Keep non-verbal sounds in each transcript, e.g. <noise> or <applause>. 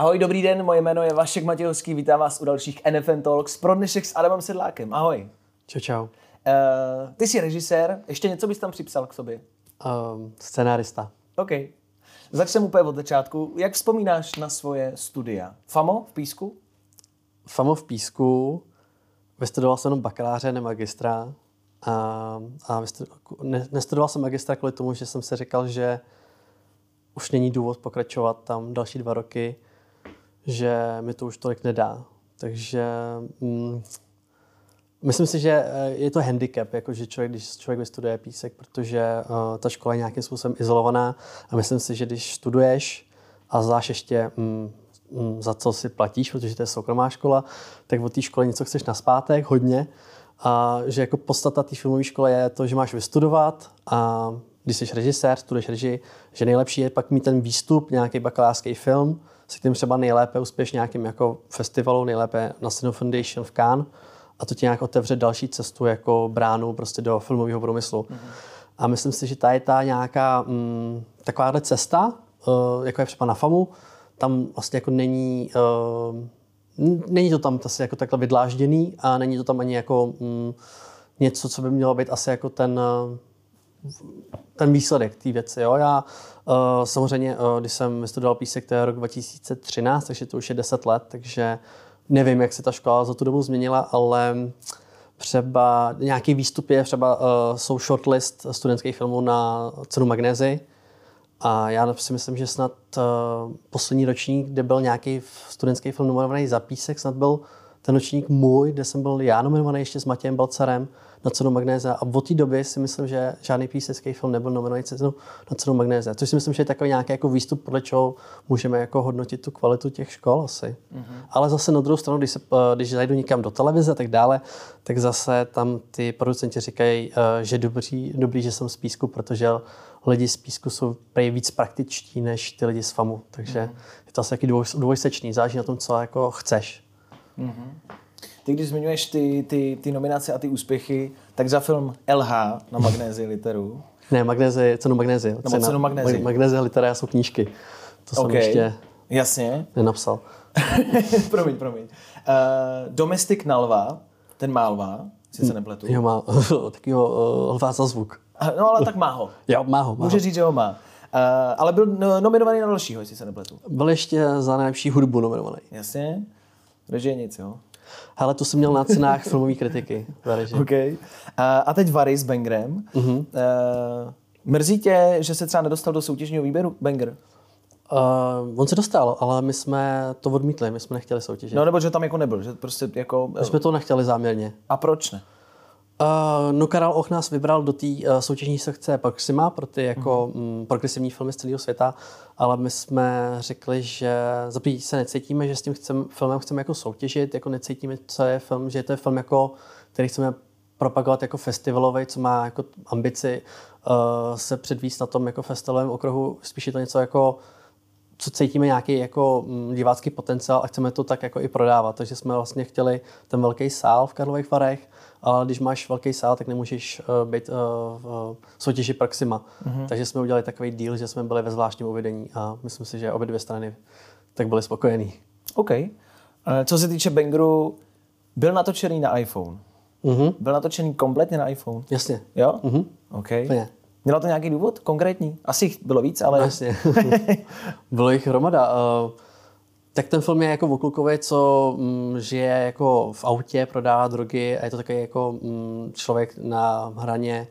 Ahoj, dobrý den, moje jméno je Vašek Matějovský, vítám vás u dalších NFN Talks pro dnešek s Adamem Sedlákem. Ahoj. Čau, čau. Uh, ty jsi režisér, ještě něco bys tam připsal k sobě? Uh, scenárista. OK. Začneme úplně od začátku. Jak vzpomínáš na svoje studia? FAMO v Písku? FAMO v Písku. Vystudoval jsem jenom bakaláře, ne magistra. A, a ne, nestudoval jsem magistra kvůli tomu, že jsem si říkal, že už není důvod pokračovat tam další dva roky, že mi to už tolik nedá. Takže mm, myslím si, že eh, je to handicap, jako že člověk, když člověk vystuduje písek, protože uh, ta škola je nějakým způsobem izolovaná a myslím si, že když studuješ a zvlášť ještě mm, mm, za co si platíš, protože to je soukromá škola, tak od té školy něco chceš naspátek, hodně. A že jako podstata té filmové školy je to, že máš vystudovat a když jsi režisér, studuješ režii, že nejlepší je pak mít ten výstup, nějaký bakalářský film, se kterým třeba nejlépe uspěš nějakým jako festivalu, nejlépe na Cine Foundation v Cannes a to ti nějak otevře další cestu jako bránu prostě do filmového průmyslu. Mm-hmm. A myslím si, že ta je ta nějaká mm, takováhle cesta, uh, jako je třeba na FAMu, tam vlastně jako není, uh, není to tam asi jako takhle vydlážděný a není to tam ani jako mm, něco, co by mělo být asi jako ten, uh, ten výsledek té věci. Jo? Já uh, samozřejmě, uh, když jsem vystudoval písek, to je rok 2013, takže to už je 10 let, takže nevím, jak se ta škola za tu dobu změnila, ale třeba nějaký výstup je, třeba uh, jsou shortlist studentských filmů na cenu Magnézy, a já si myslím, že snad uh, poslední ročník, kde byl nějaký studentský film nominovaný za písek, snad byl ten ročník můj, kde jsem byl já nominovaný ještě s Matějem Balcarem na cenu Magnéza. A od té doby si myslím, že žádný písecký film nebyl nominovaný cenu na cenu Magnéza. Což si myslím, že je takový nějaký jako výstup, podle čeho můžeme jako hodnotit tu kvalitu těch škol asi. Mm-hmm. Ale zase na druhou stranu, když, se, eh, když zajdu někam do televize a tak dále, tak zase tam ty producenti říkají, eh, že dobrý, dobrý, že jsem z Písku, protože lidi z Písku jsou prej víc praktičtí než ty lidi z FAMu. Takže mm-hmm. je to asi taky dvoj, dvojsečný, záleží na tom, co jako chceš. Mm-hmm. Ty, když zmiňuješ ty, ty, ty nominace a ty úspěchy, tak za film LH na Magnézi literu. Ne, Magnézi, cenu Magnézi. Nebo cenu Magnézi. Magnézi litera jsou knížky. To okay. jsem ještě Jasně. nenapsal. <laughs> promiň, promiň. Uh, Domestik na lva, ten má lva, si se nepletu. Jo, má <laughs> takovýho uh, lva za zvuk. No ale tak má ho. jo, má ho. Má Může ho. říct, že ho má. Uh, ale byl no, nominovaný na dalšího, jestli se nepletu. Byl ještě za nejlepší hudbu nominovaný. Jasně. Režie nic, jo. Hele, to jsem měl na cenách filmové kritiky. Okay. A, a teď Vary s. Uh-huh. Uh, mrzí tě, že se třeba nedostal do soutěžního výběru Banger? Uh, on se dostal, ale my jsme to odmítli, my jsme nechtěli soutěžit. No nebo že tam jako nebyl, že prostě jako... My jsme to nechtěli záměrně. A proč ne? Uh, no Karel Och nás vybral do té uh, soutěžní sekce Proxima pro ty jako mm. progresivní filmy z celého světa, ale my jsme řekli, že za se necítíme, že s tím chcem, filmem chceme jako soutěžit, jako necítíme, co je film, že to je film, jako, který chceme propagovat jako festivalový, co má jako ambici uh, se předvíst na tom jako festivalovém okruhu, spíš je to něco jako co cítíme nějaký jako mm, divácký potenciál a chceme to tak jako i prodávat. Takže jsme vlastně chtěli ten velký sál v Karlových Varech, ale když máš velký sál, tak nemůžeš uh, být uh, v soutěži Proxima. Mm-hmm. Takže jsme udělali takový deal, že jsme byli ve zvláštním uvedení a myslím si, že obě dvě strany tak byly spokojení. OK. Co se týče Bangeru, byl natočený na iPhone. Mm-hmm. Byl natočený kompletně na iPhone? Jasně. Jo? Mm-hmm. OK. Plně. Mělo to nějaký důvod konkrétní? Asi jich bylo víc, ale... No, jasně. <laughs> bylo jich hromada. Uh, tak ten film je jako o klukovi, co mm, žije jako v autě, prodává drogy a je to takový jako mm, člověk na hraně,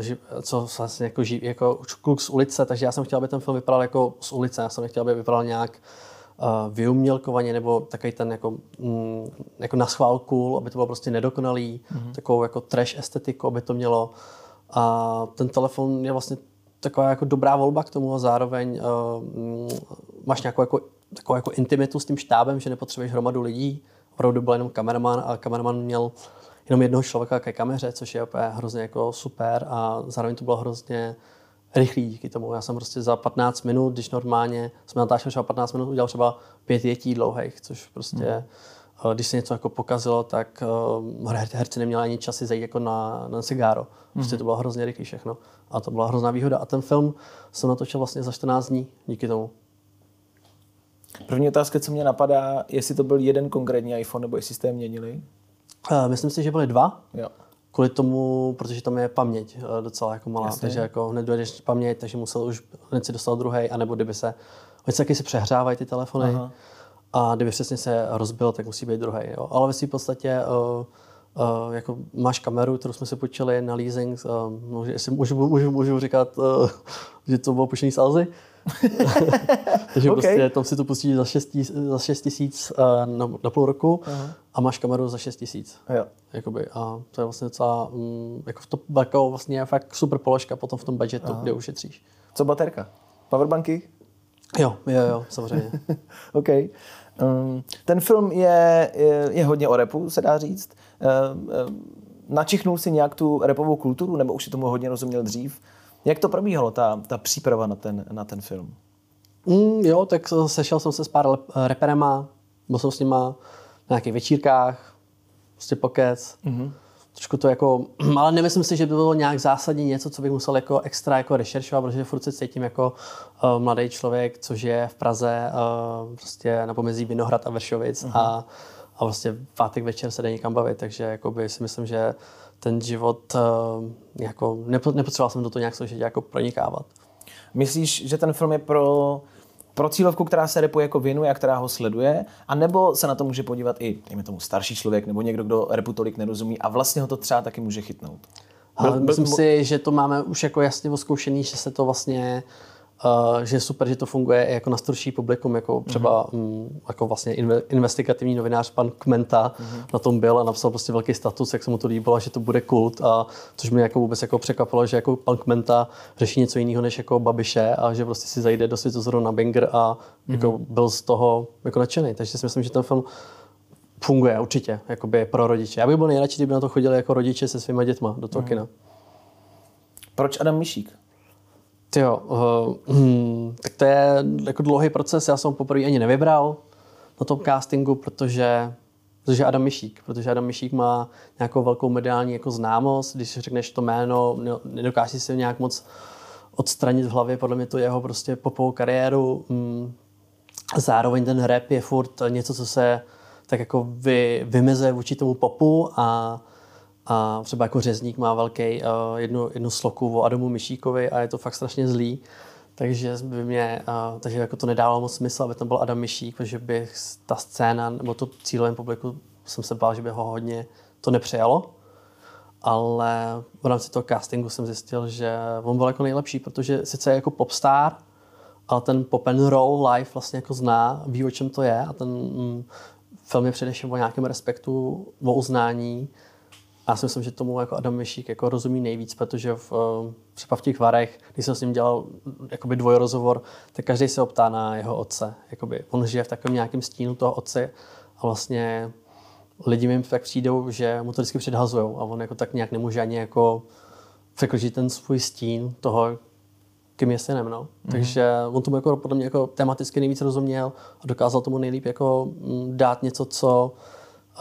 ži, co vlastně jako, ži, jako kluk z ulice, takže já jsem chtěl, aby ten film vypadal jako z ulice, já jsem nechtěl, aby vypadal nějak uh, vyumělkovaně nebo takový ten jako, mm, jako na schvál cool, aby to bylo prostě nedokonalý, mm-hmm. takovou jako trash estetiku, aby to mělo. A ten telefon je vlastně taková jako dobrá volba k tomu a zároveň uh, máš nějakou jako takovou jako intimitu s tím štábem, že nepotřebuješ hromadu lidí. Opravdu byl jenom kameraman a kameraman měl jenom jednoho člověka ke kameře, což je opět hrozně jako super a zároveň to bylo hrozně rychlý díky tomu. Já jsem prostě za 15 minut, když normálně jsme natáčeli třeba 15 minut, udělal třeba pět jetí dlouhých, což prostě, hmm. Když se něco jako pokazilo, tak uh, herci neměli ani časy zajít jako na, na cigáro. Prostě hmm. to bylo hrozně rychlý všechno. A to byla hrozná výhoda. A ten film jsem natočil vlastně za 14 dní díky tomu. První otázka, co mě napadá, jestli to byl jeden konkrétní iPhone, nebo jestli jste je měnili? Uh, myslím si, že byly dva. Jo. Kvůli tomu, protože tam je paměť uh, docela jako malá, Jasně. takže jako hned dojedeš paměť, takže musel už hned si dostal druhý, anebo kdyby se, oni se taky si přehrávají ty telefony, Aha. A kdyby přesně se rozbil, tak musí být druhý. Jo. Ale ve svým podstatě uh, Uh, jako máš kameru, kterou jsme si počili na leasing, uh, můžu, jestli můžu, můžu, můžu říkat, uh, že to bylo puštění z Alzy. <laughs> Takže OK. okay. prostě tam si to pustíš za 6, za 6 tisíc uh, na, na půl roku Aha. a máš kameru za 6 tisíc. Jo. Jakoby, a to je vlastně docela, um, jako v to jako vlastně je fakt super položka potom v tom budgetu, kde ušetříš. Co baterka? Powerbanky? Jo, jo, jo, samozřejmě. <laughs> OK. Um, ten film je, je, je hodně o repu, se dá říct. Um, um, načichnul si nějak tu repovou kulturu, nebo už si tomu hodně rozuměl dřív? Jak to probíhalo, ta, ta příprava na ten, na ten film? Mm, jo, tak sešel jsem se s pár lep- reperema, byl jsem s nima na nějakých večírkách, prostě pokec. Mm-hmm. Trošku to jako, <clears throat> ale nemyslím si, že by bylo nějak zásadně něco, co bych musel jako extra jako rešeršovat, protože furt se cítím jako uh, mladý člověk, co žije v Praze, uh, prostě na pomezí Vinohrad a Vršovic mm-hmm. a, a vlastně v pátek večer se jde někam bavit, takže jakoby si myslím, že ten život, uh, jako, nepo, nepotřeboval jsem do toho nějak složitě jako pronikávat. Myslíš, že ten film je pro, pro cílovku, která se repu jako věnuje a která ho sleduje, a nebo se na to může podívat i, dejme tomu, starší člověk nebo někdo, kdo repu tolik nerozumí a vlastně ho to třeba taky může chytnout? Ale myslím si, že to máme už jako jasně oskoušený, že se to vlastně Uh, že je super, že to funguje i jako na starší publikum, jako třeba mm-hmm. um, jako vlastně inve, investigativní novinář pan Kmenta mm-hmm. na tom byl a napsal prostě velký status, jak se mu to líbilo, že to bude kult, a což mě jako vůbec jako překvapilo, že jako pan Kmenta řeší něco jiného než jako Babiše a že prostě si zajde do světozoru na banger a mm-hmm. jako byl z toho jako nadšený. Takže si myslím, že ten film funguje určitě, jakoby pro rodiče. Já bych byl nejradši, kdyby na to chodili jako rodiče se svýma dětma do toho mm. kina. Proč Adam Mišík? Ty jo, uh, hmm, tak to je jako dlouhý proces, já jsem poprvé ani nevybral na tom castingu, protože, protože Adam Mišík, protože Adam Mišík má nějakou velkou mediální jako známost, když řekneš to jméno, ne- nedokážeš si nějak moc odstranit v hlavě, podle mě to je jeho prostě popovou kariéru. Hmm. Zároveň ten rap je furt něco, co se tak jako vy, vymeze vůči tomu popu a a třeba jako řezník má velký uh, jednu, jednu sloku o Adamu Mišíkovi a je to fakt strašně zlý. Takže by mě, uh, takže jako to nedávalo moc smysl, aby tam byl Adam Mišík, protože by ta scéna nebo to cílovém publiku jsem se bál, že by ho hodně to nepřijalo. Ale v rámci toho castingu jsem zjistil, že on byl jako nejlepší, protože sice je jako popstar, ale ten pop and roll live vlastně jako zná, ví, o čem to je a ten mm, film je především o nějakém respektu, o uznání a já si myslím, že tomu jako Adam Mišík jako rozumí nejvíc, protože v, eh, třeba v těch varech, když jsem s ním dělal jakoby dvojrozhovor, tak každý se optá na jeho otce. Jakoby on žije v takovém nějakém stínu toho otce a vlastně lidi mi tak přijdou, že mu to vždycky předhazují a on jako tak nějak nemůže ani jako překročit ten svůj stín toho, kým je synem. No. Mm-hmm. Takže on tomu jako, podle mě jako tematicky nejvíc rozuměl a dokázal tomu nejlíp jako mm, dát něco, co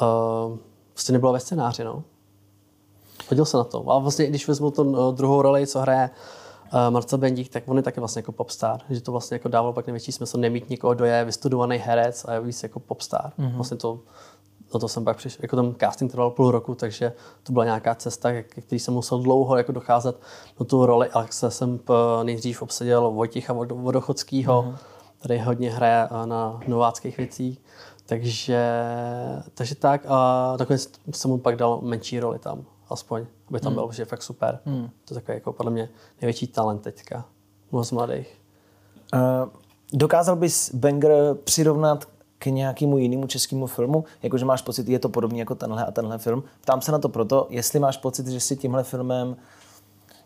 uh, prostě nebylo ve scénáři. No. Hodil se na to. A vlastně, když vezmu tu uh, druhou roli, co hraje uh, Marcel Bendík, tak on je taky vlastně jako popstar. Že to vlastně jako dávalo pak největší smysl nemít někoho, kdo je vystudovaný herec a je víc jako popstar. Mm-hmm. Vlastně to, na to jsem pak přišel, jako ten casting trval půl roku, takže to byla nějaká cesta, který jsem musel dlouho jako docházet do tu roli. A se jsem p- nejdřív obsadil Vojticha Vod- Vodochodského, mm-hmm. který hodně hraje na nováckých věcích. Takže, takže tak a nakonec jsem mu pak dal menší roli tam aspoň, aby tam byl, protože je fakt super. Hmm. To je takový jako podle mě největší talent teďka. Moc mladých. Uh, dokázal bys Banger přirovnat k nějakému jinému českému filmu? Jakože máš pocit, je to podobně jako tenhle a tenhle film. Ptám se na to proto, jestli máš pocit, že si tímhle filmem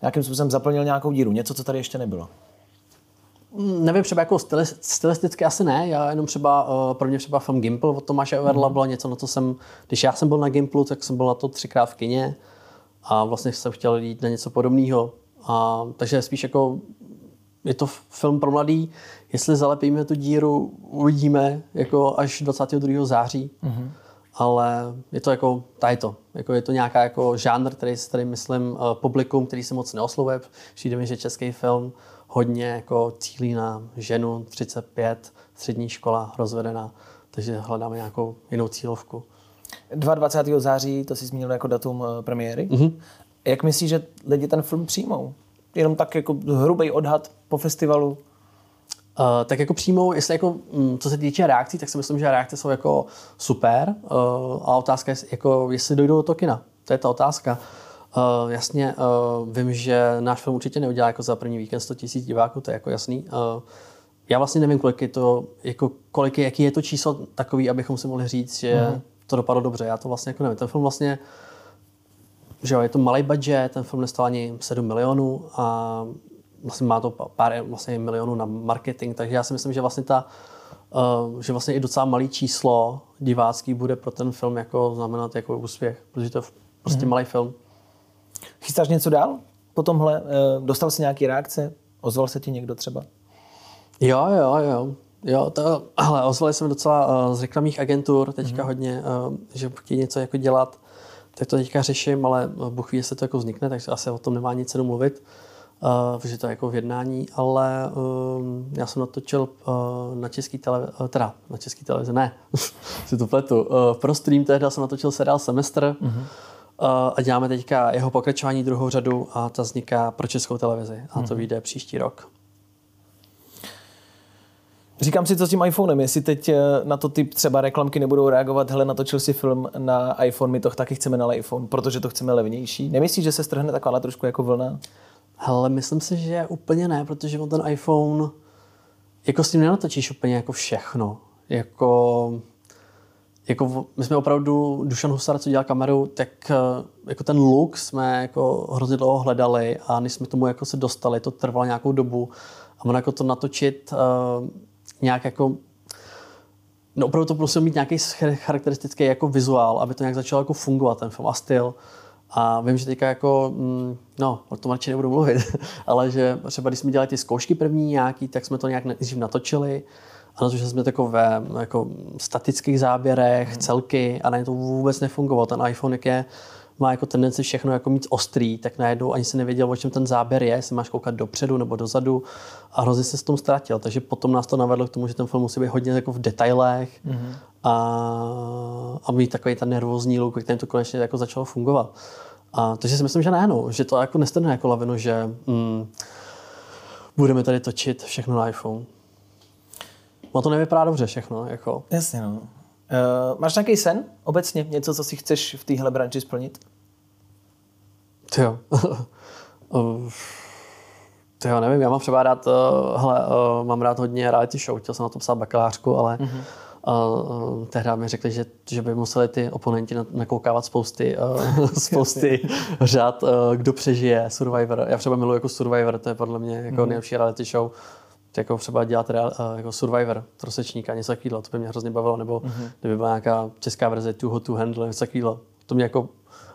nějakým způsobem zaplnil nějakou díru, něco, co tady ještě nebylo. Mm, Nevím, třeba jako styli, stylisticky asi ne, já jenom třeba, uh, pro mě třeba film Gimple od Tomáše Everla bylo něco, na to jsem, když já jsem byl na Gimplu, tak jsem byl na to třikrát v kině a vlastně jsem chtěl jít na něco podobného. A, takže spíš jako je to film pro mladý, jestli zalepíme tu díru, uvidíme jako až 22. září. Mm-hmm. ale je to jako, tady to, jako je to nějaká jako žánr, který tady myslím uh, publikum, který se moc neoslovuje. Přijde mi, že český film hodně jako cílí na ženu 35, střední škola, rozvedená, takže hledáme nějakou jinou cílovku. 22. září, to si zmínil jako datum eh, premiéry. Mm-hmm. Jak myslíš, že lidi ten film přijmou? Jenom tak jako hrubý odhad po festivalu? Uh, tak jako přijmou, jestli jako, um, co se týče reakcí, tak si myslím, že reakce jsou jako super. Uh, a otázka je, jako, jestli dojdou do to kina. To je ta otázka. Uh, jasně, uh, vím, že náš film určitě neudělá jako za první víkend 100 000 diváků, to je jako jasný. Uh, já vlastně nevím, kolik je to, jako, kolik je, jaký je to číslo takový, abychom si mohli říct, že mm-hmm. to dopadlo dobře. Já to vlastně jako nevím. Ten film vlastně, že jo, je to malý budget, ten film nestal ani 7 milionů a vlastně má to pár vlastně milionů na marketing, takže já si myslím, že vlastně ta, uh, že vlastně i docela malý číslo divácký bude pro ten film jako znamenat jako úspěch, protože to je prostě mm-hmm. malý film. Chystáš něco dál po tomhle? Uh, dostal jsi nějaký reakce? Ozval se ti někdo třeba? Jo, jo, jo. Jo, to, ale ozvali jsme docela uh, z reklamních agentur teďka mm-hmm. hodně, uh, že chtějí něco jako dělat. Tak to teďka řeším, ale Bůh ví, jestli to jako vznikne, takže asi o tom nemá nic cenu mluvit, uh, protože to je jako v jednání, ale um, já jsem natočil uh, na český televizi, uh, teda na český televizi, ne, <laughs> si to pletu. Uh, pro stream tehdy jsem natočil seriál Semestr mm-hmm. Uh, a děláme teďka jeho pokračování druhou řadu a ta vzniká pro českou televizi a to mm-hmm. vyjde příští rok. Říkám si, co s tím iPhonem, jestli teď eh, na to typ třeba reklamky nebudou reagovat, hele, natočil si film na iPhone, my to taky chceme na iPhone, protože to chceme levnější. Nemyslíš, že se strhne taková trošku jako vlna? Hele, myslím si, že úplně ne, protože on ten iPhone, jako s tím nenatočíš úplně jako všechno. Jako, jako my jsme opravdu, Dušan Husar, co dělal kameru, tak eh, jako ten look jsme jako hrozně dlouho hledali a než jsme tomu jako se dostali, to trvalo nějakou dobu a ono jako to natočit uh, nějak jako No opravdu to musel mít nějaký charakteristický jako vizuál, aby to nějak začalo jako fungovat, ten film a styl. A vím, že teďka jako, mm, no, o tom radši nebudu mluvit, <laughs> ale že třeba když jsme dělali ty zkoušky první nějaký, tak jsme to nějak nejdřív natočili a natočili jsme takové jako statických záběrech, hmm. celky a na to vůbec nefungovalo. Ten iPhone, jak je, má jako tendenci všechno jako mít ostrý, tak najednou ani se nevěděl, o čem ten záběr je, jestli máš koukat dopředu nebo dozadu a hrozně se s tom ztratil. Takže potom nás to navedlo k tomu, že ten film musí být hodně jako v detailech mm-hmm. a, a mít takový ten nervózní look, kterým to konečně jako začalo fungovat. A, takže si myslím, že ne, no, že to jako nestrne jako lavinu, že mm, budeme tady točit všechno na iPhone. No to nevypadá dobře všechno. Jako. Jasně, no. Uh, máš nějaký sen obecně? Něco, co si chceš v téhle branži splnit? Jo. <laughs> to jo, nevím, já mám třeba rád, uh, hele, uh, mám rád hodně reality show, chtěl jsem na to psát bakalářku, ale mm-hmm. Uh, uh, tehdy mi řekli, že, že by museli ty oponenti nakoukávat spousty, <laughs> uh, spousty řád, uh, kdo přežije Survivor. Já třeba miluji jako Survivor, to je podle mě jako mm. nejlepší reality show jako třeba dělat real, uh, jako Survivor, trosečníka, něco takového, to by mě hrozně bavilo, nebo mm-hmm. kdyby byla nějaká česká verze Too Hot to Handle, něco takového. To mě jako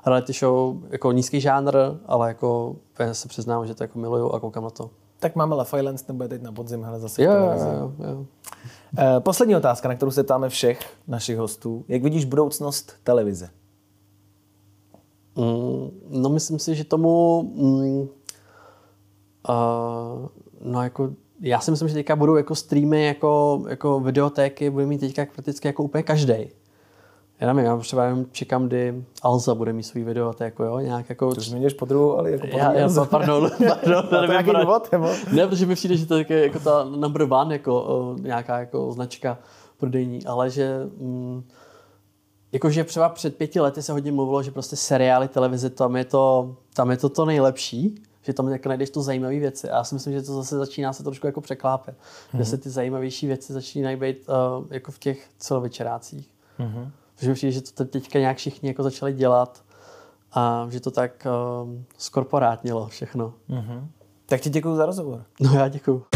reality show, jako nízký žánr, ale jako se přiznám, že to jako miluju a koukám na to. Tak máme Love Island, nebo teď na podzim, hele zase jo, jo, jo, jo. Uh, poslední otázka, na kterou se ptáme všech našich hostů. Jak vidíš budoucnost televize? Mm, no myslím si, že tomu mm, uh, no jako já si myslím, že teďka budou jako streamy, jako, jako videotéky, bude mít teďka prakticky jako úplně každý. Já nevím, já třeba jenom čekám, kdy Alza bude mít svůj videotéku, jo, nějak jako... To zmiňuješ po druhou, ale jako já, já, pardon, <laughs> pardon, to nevím, nějaký důvod, nebo? Ne, protože mi přijde, že to je jako ta number one, jako uh, nějaká jako značka prodejní, ale že mm, jakože třeba před pěti lety se hodně mluvilo, že prostě seriály, televize, tam je to, tam je to to nejlepší, že tam jako najdeš to zajímavé věci. A já si myslím, že to zase začíná se trošku jako překlápet. Mm-hmm. Kde se ty zajímavější věci začínají být uh, jako v těch celovečerácích. Mm-hmm. Protože přijde, že to teďka nějak všichni jako začali dělat a že to tak uh, skorporátnilo všechno. Mm-hmm. Tak ti děkuji za rozhovor. No já děkuji.